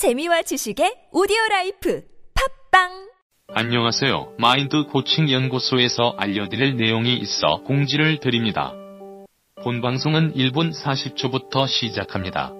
재미와 지식의 오디오 라이프 팟빵 안녕하세요. 마인드 코칭 연구소에서 알려드릴 내용이 있어 공지를 드립니다. 본 방송은 1분 40초부터 시작합니다.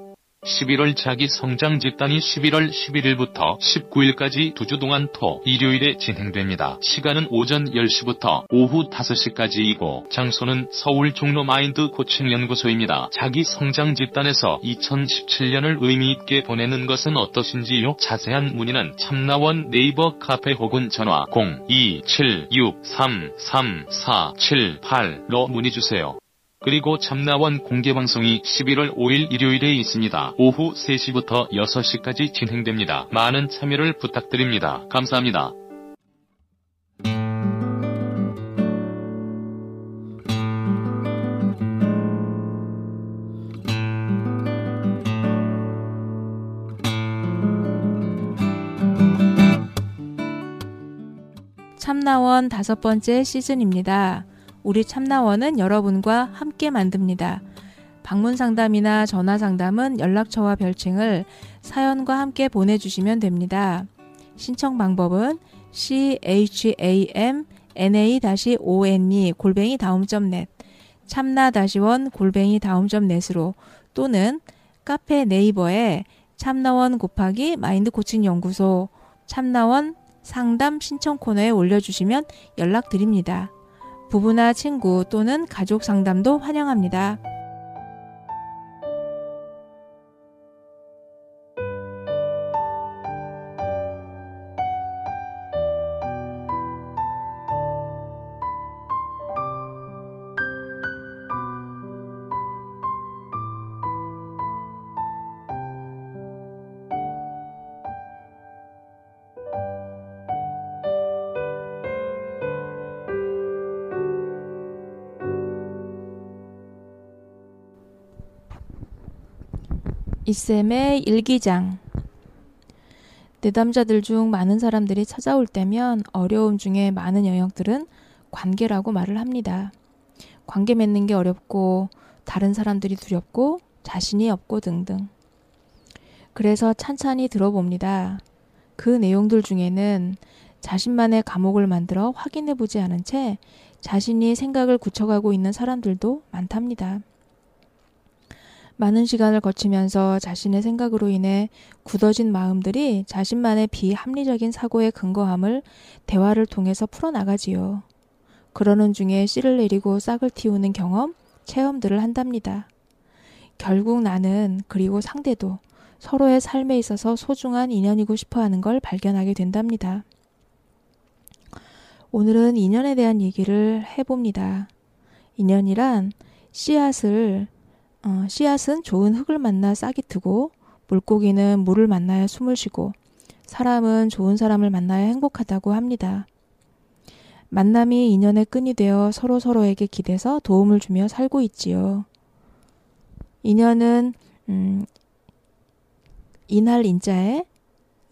11월 자기 성장 집단이 11월 11일부터 19일까지 두 주 동안 토, 일요일에 진행됩니다. 시간은 오전 10시부터 오후 5시까지이고 장소는 서울 종로 마인드 코칭 연구소입니다. 자기 성장 집단에서 2017년을 의미 있게 보내는 것은 어떠신지요? 자세한 문의는 참나원 네이버 카페 혹은 전화 02-763-3478로 문의 주세요. 그리고 참나원 공개방송이 11월 5일 일요일에 있습니다. 오후 3시부터 6시까지 진행됩니다. 많은 참여를 부탁드립니다. 감사합니다. 참나원 다섯 번째 시즌입니다. 우리 참나원은 여러분과 함께 만듭니다. 방문 상담이나 전화 상담은 연락처와 별칭을 사연과 함께 보내주시면 됩니다. 신청 방법은 chamna-one 골뱅이 다음점 net 참나-원 골뱅이 다음점 net으로 또는 카페 네이버에 참나원 곱하기 마인드 코칭 연구소 참나원 상담 신청 코너에 올려주시면 연락드립니다. 부부나 친구 또는 가족 상담도 환영합니다. 이쌤의 일기장 내담자들 중 많은 사람들이 찾아올 때면 어려움 중에 많은 영역들은 관계라고 말을 합니다. 관계 맺는 게 어렵고 다른 사람들이 두렵고 자신이 없고 등등. 그래서 찬찬히 들어봅니다. 그 내용들 중에는 자신만의 감옥을 만들어 확인해 보지 않은 채 자신이 생각을 굳혀가고 있는 사람들도 많답니다. 많은 시간을 거치면서 자신의 생각으로 인해 굳어진 마음들이 자신만의 비합리적인 사고의 근거함을 대화를 통해서 풀어나가지요. 그러는 중에 씨를 내리고 싹을 틔우는 경험, 체험들을 한답니다. 결국 나는 그리고 상대도 서로의 삶에 있어서 소중한 인연이고 싶어 하는 걸 발견하게 된답니다. 오늘은 인연에 대한 얘기를 해봅니다. 인연이란 씨앗을 어, 씨앗은 좋은 흙을 만나 싹이 트고 물고기는 물을 만나야 숨을 쉬고 사람은 좋은 사람을 만나야 행복하다고 합니다. 만남이 인연의 끈이 되어 서로 서로에게 기대서 도움을 주며 살고 있지요. 인연은 음, 인할 인자에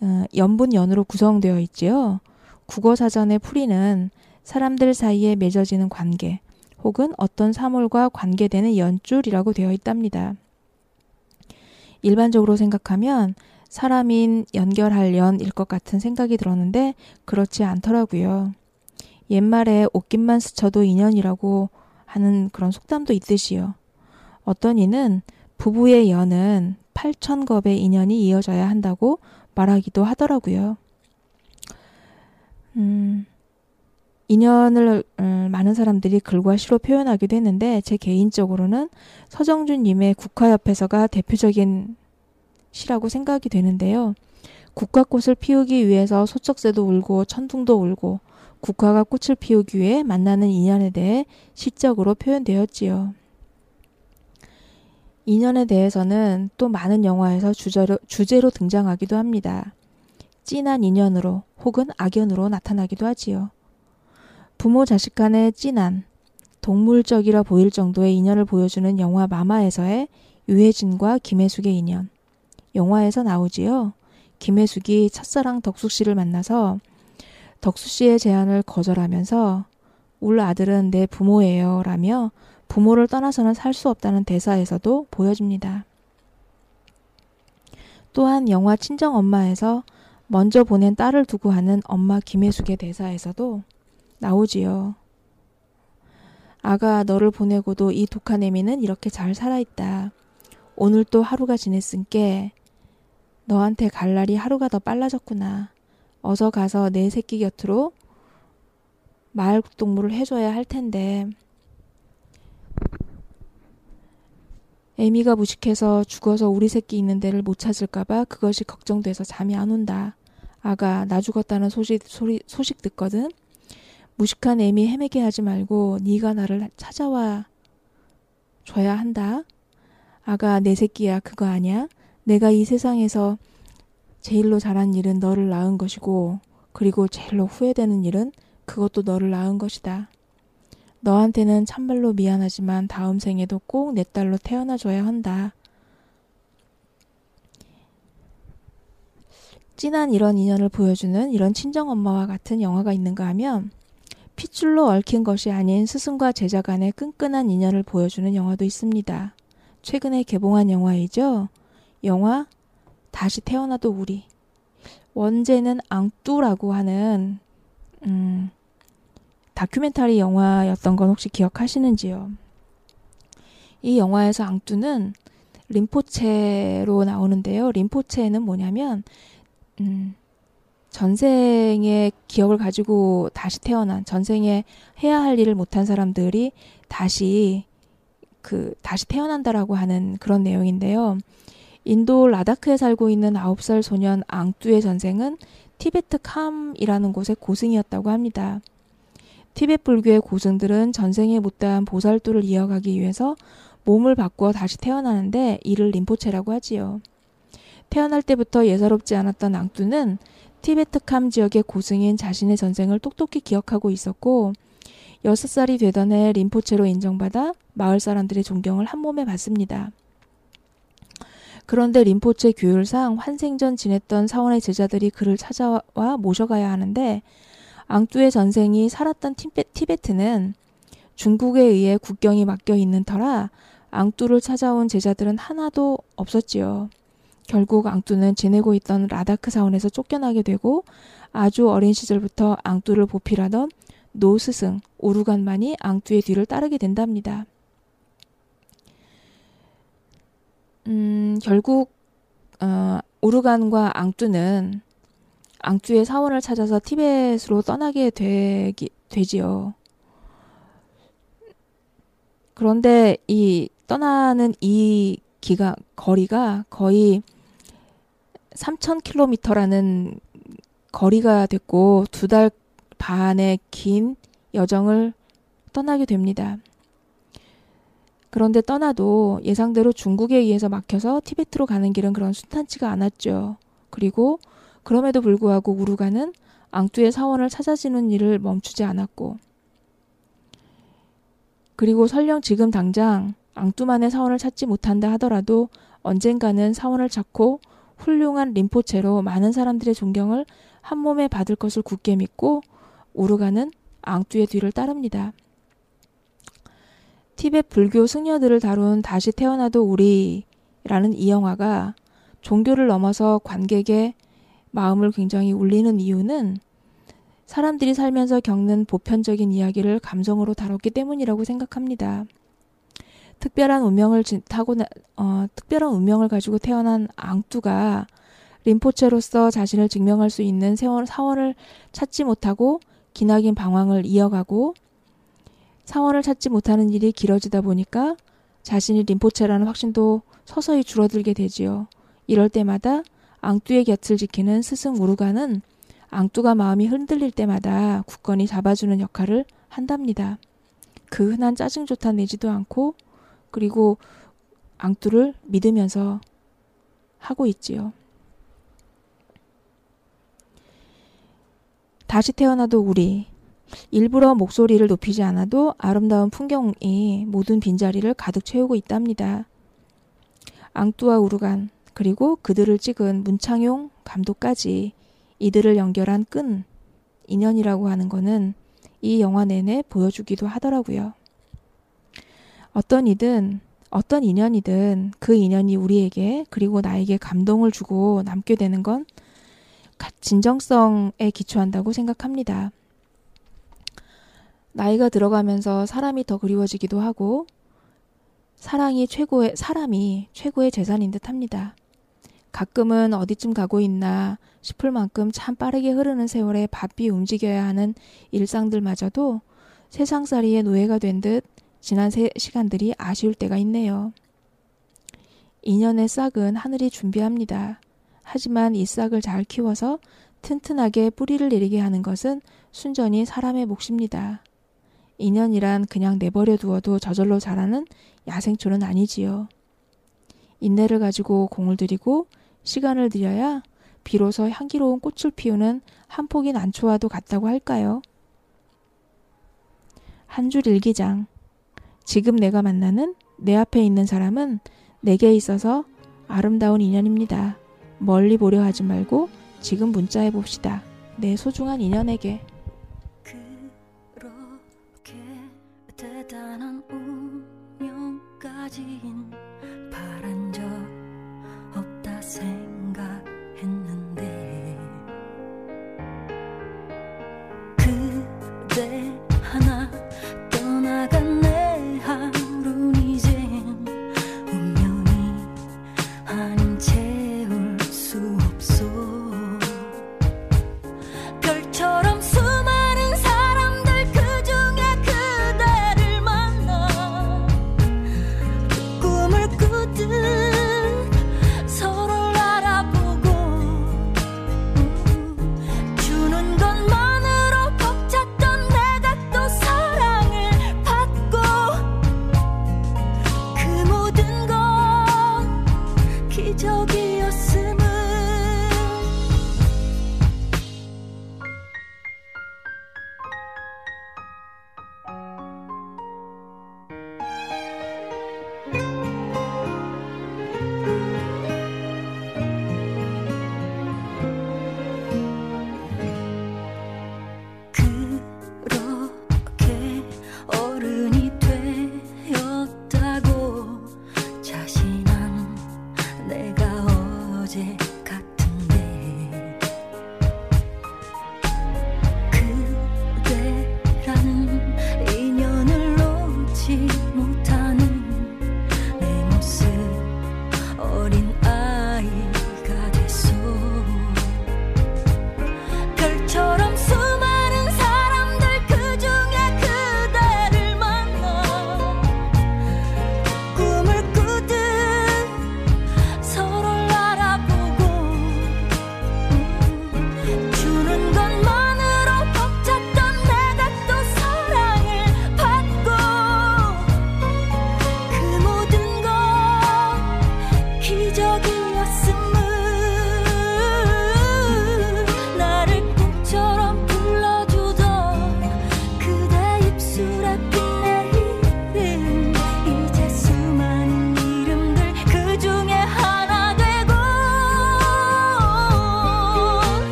어, 연분 연으로 구성되어 있지요. 국어 사전의 풀이는 사람들 사이에 맺어지는 관계, 혹은 어떤 사물과 관계되는 연줄이라고 되어 있답니다. 일반적으로 생각하면 사람인 연결할 연일 것 같은 생각이 들었는데 그렇지 않더라고요. 옛말에 옷깃만 스쳐도 인연이라고 하는 그런 속담도 있듯이요. 어떤 이는 부부의 연은 8천 겁의 인연이 이어져야 한다고 말하기도 하더라고요. 음, 인연을 음, 많은 사람들이 글과 시로 표현하기도 했는데 제 개인적으로는 서정준님의 국화옆에서가 대표적인 시라고 생각이 되는데요. 국화꽃을 피우기 위해서 소쩍새도 울고 천둥도 울고 국화가 꽃을 피우기 위해 만나는 인연에 대해 시적으로 표현되었지요. 인연에 대해서는 또 많은 영화에서 주제로, 주제로 등장하기도 합니다. 진한 인연으로 혹은 악연으로 나타나기도 하지요. 부모 자식 간의 진한 동물적이라 보일 정도의 인연을 보여주는 영화 마마에서의 유해진과 김혜숙의 인연. 영화에서 나오지요. 김혜숙이 첫사랑 덕숙 씨를 만나서 덕수 씨의 제안을 거절하면서 울 아들은 내 부모예요 라며 부모를 떠나서는 살 수 없다는 대사에서도 보여집니다. 또한 영화 친정 엄마에서 먼저 보낸 딸을 두고 하는 엄마 김혜숙의 대사에서도 나오지요. 아가 너를 보내고도 이 독한 애미는 이렇게 잘 살아있다. 오늘 또 하루가 지냈으니께 너한테 갈 날이 하루가 더 빨라졌구나. 어서 가서 내 새끼 곁으로 마을 동무를 해줘야 할 텐데. 애미가 무식해서 죽어서 우리 새끼 있는 데를 못 찾을까봐 그것이 걱정돼서 잠이 안 온다. 아가 나 죽었다는 소식 소리, 소식 듣거든. 무식한 애미 헤매게 하지 말고 네가 나를 찾아와 줘야 한다. 아가 내 새끼야 그거 아니야? 내가 이 세상에서 제일로 잘한 일은 너를 낳은 것이고 그리고 제일로 후회되는 일은 그것도 너를 낳은 것이다. 너한테는 참말로 미안하지만 다음 생에도 꼭 내 딸로 태어나줘야 한다. 진한 이런 인연을 보여주는 이런 친정엄마와 같은 영화가 있는가 하면 핏줄로 얽힌 것이 아닌 스승과 제자 간의 끈끈한 인연을 보여주는 영화도 있습니다. 최근에 개봉한 영화이죠. 영화 다시 태어나도 우리. 원제는 앙뚜라고 하는 음, 다큐멘터리 영화였던 건 혹시 기억하시는지요? 이 영화에서 앙뚜는 림포체로 나오는데요. 림포체는 뭐냐면 음, 전생의 기억을 가지고 다시 태어난 전생에 해야 할 일을 못한 사람들이 다시 그 다시 태어난다라고 하는 그런 내용인데요. 인도 라다크에 살고 있는 아홉 살 소년 앙뚜의 전생은 티베트 캄이라는 곳의 고승이었다고 합니다. 티베트 불교의 고승들은 전생에 못다한 보살도를 이어가기 위해서 몸을 바꾸어 다시 태어나는데 이를 림포체라고 하지요. 태어날 때부터 예사롭지 않았던 앙뚜는 티베트캄 지역의 고승인 자신의 전생을 똑똑히 기억하고 있었고 여섯 살이 되던 해 림포체로 인정받아 마을 사람들의 존경을 한 몸에 받습니다. 그런데 림포체 규율상 환생전 지냈던 사원의 제자들이 그를 찾아와 모셔가야 하는데 앙뚜의 전생이 살았던 티베, 티베트는 중국에 의해 국경이 막혀 있는 터라 앙뚜를 찾아온 제자들은 하나도 없었지요. 결국 앙뚜는 지내고 있던 라다크 사원에서 쫓겨나게 되고 아주 어린 시절부터 앙뚜를 보필하던 노 스승 오르간만이 앙뚜의 뒤를 따르게 된답니다. 음, 결국 어, 오르간과 앙뚜는 앙뚜의 사원을 찾아서 티벳으로 떠나게 되기, 되지요. 그런데 이 떠나는 이 기가 거리가 거의 3,000km라는 거리가 됐고 두 달 반의 긴 여정을 떠나게 됩니다. 그런데 떠나도 예상대로 중국에 의해서 막혀서 티베트로 가는 길은 그런 순탄치가 않았죠. 그리고 그럼에도 불구하고 우루가는 앙뚜의 사원을 찾아지는 일을 멈추지 않았고 그리고 설령 지금 당장 앙뚜만의 사원을 찾지 못한다 하더라도 언젠가는 사원을 찾고 훌륭한 림포체로 많은 사람들의 존경을 한 몸에 받을 것을 굳게 믿고 우르가는 앙뚜의 뒤를 따릅니다. 티벳 불교 승려들을 다룬 다시 태어나도 우리라는 이 영화가 종교를 넘어서 관객의 마음을 굉장히 울리는 이유는 사람들이 살면서 겪는 보편적인 이야기를 감성으로 다뤘기 때문이라고 생각합니다. 특별한 운명을 타고 어, 특별한 운명을 가지고 태어난 앙뚜가 림포체로서 자신을 증명할 수 있는 세원, 사원을 찾지 못하고 기나긴 방황을 이어가고 사원을 찾지 못하는 일이 길어지다 보니까 자신이 림포체라는 확신도 서서히 줄어들게 되지요. 이럴 때마다 앙뚜의 곁을 지키는 스승 우르가는 앙뚜가 마음이 흔들릴 때마다 굳건히 잡아주는 역할을 한답니다. 그 흔한 짜증조차 내지도 않고 그리고 앙뚜를 믿으면서 하고 있지요. 다시 태어나도 우리 일부러 목소리를 높이지 않아도 아름다운 풍경이 모든 빈자리를 가득 채우고 있답니다. 앙뚜와 우르간 그리고 그들을 찍은 문창용 감독까지 이들을 연결한 끈 인연이라고 하는 것은 이 영화 내내 보여주기도 하더라고요. 어떤 이든 어떤 인연이든 그 인연이 우리에게 그리고 나에게 감동을 주고 남게 되는 건 진정성에 기초한다고 생각합니다. 나이가 들어가면서 사람이 더 그리워지기도 하고 사랑이 최고의 사람이 최고의 재산인 듯 합니다. 가끔은 어디쯤 가고 있나 싶을 만큼 참 빠르게 흐르는 세월에 바삐 움직여야 하는 일상들마저도 세상살이의 노예가 된 듯 지난 세 시간들이 아쉬울 때가 있네요. 인연의 싹은 하늘이 준비합니다. 하지만 이 싹을 잘 키워서 튼튼하게 뿌리를 내리게 하는 것은 순전히 사람의 몫입니다. 인연이란 그냥 내버려 두어도 저절로 자라는 야생초는 아니지요. 인내를 가지고 공을 들이고 시간을 들여야 비로소 향기로운 꽃을 피우는 한 폭의 난초와도 같다고 할까요? 한 줄 일기장. 지금 내가 만나는 내 앞에 있는 사람은 내게 있어서 아름다운 인연입니다. 멀리 보려 하지 말고 지금 문자해 봅시다. 내 소중한 인연에게.